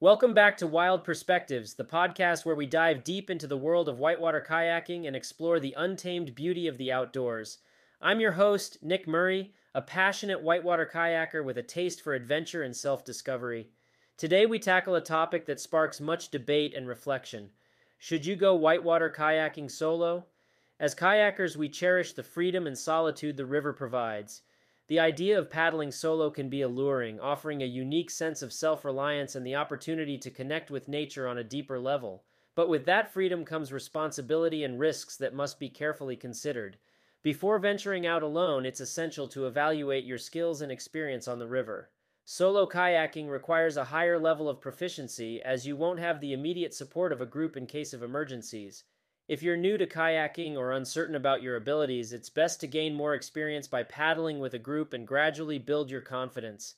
Welcome back to Wild Perspectives, the podcast where we dive deep into the world of whitewater kayaking and explore the untamed beauty of the outdoors. I'm your host, Nick Murray, a passionate whitewater kayaker with a taste for adventure and self discovery. Today we tackle a topic that sparks much debate and reflection. Should you go whitewater kayaking solo? As kayakers, we cherish the freedom and solitude the river provides. The idea of paddling solo can be alluring, offering a unique sense of self reliance and the opportunity to connect with nature on a deeper level. But with that freedom comes responsibility and risks that must be carefully considered. Before venturing out alone, it's essential to evaluate your skills and experience on the river. Solo kayaking requires a higher level of proficiency as you won't have the immediate support of a group in case of emergencies. If you're new to kayaking or uncertain about your abilities, it's best to gain more experience by paddling with a group and gradually build your confidence.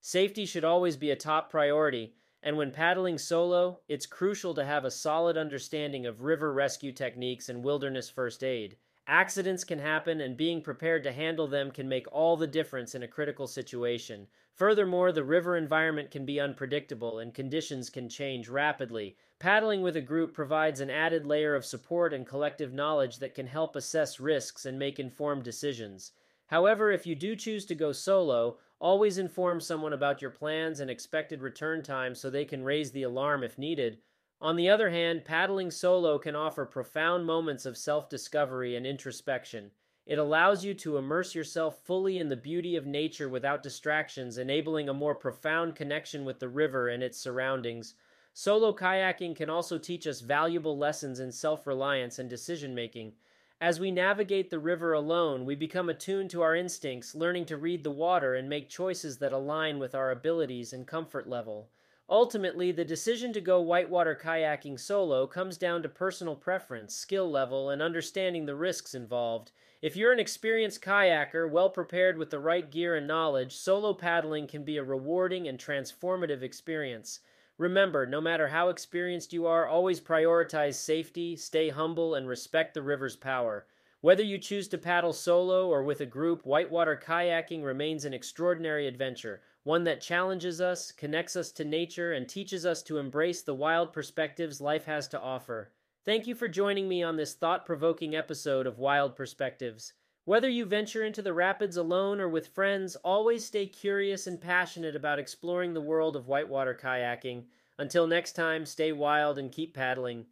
Safety should always be a top priority, and when paddling solo, it's crucial to have a solid understanding of river rescue techniques and wilderness first aid. Accidents can happen, and being prepared to handle them can make all the difference in a critical situation. Furthermore, the river environment can be unpredictable and conditions can change rapidly. Paddling with a group provides an added layer of support and collective knowledge that can help assess risks and make informed decisions. However, if you do choose to go solo, always inform someone about your plans and expected return time so they can raise the alarm if needed. On the other hand, paddling solo can offer profound moments of self discovery and introspection. It allows you to immerse yourself fully in the beauty of nature without distractions, enabling a more profound connection with the river and its surroundings. Solo kayaking can also teach us valuable lessons in self reliance and decision making. As we navigate the river alone, we become attuned to our instincts, learning to read the water and make choices that align with our abilities and comfort level. Ultimately, the decision to go whitewater kayaking solo comes down to personal preference, skill level, and understanding the risks involved. If you're an experienced kayaker, well prepared with the right gear and knowledge, solo paddling can be a rewarding and transformative experience. Remember, no matter how experienced you are, always prioritize safety, stay humble, and respect the river's power. Whether you choose to paddle solo or with a group, whitewater kayaking remains an extraordinary adventure, one that challenges us, connects us to nature, and teaches us to embrace the wild perspectives life has to offer. Thank you for joining me on this thought provoking episode of Wild Perspectives. Whether you venture into the rapids alone or with friends, always stay curious and passionate about exploring the world of whitewater kayaking. Until next time, stay wild and keep paddling.